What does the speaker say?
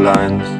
lines.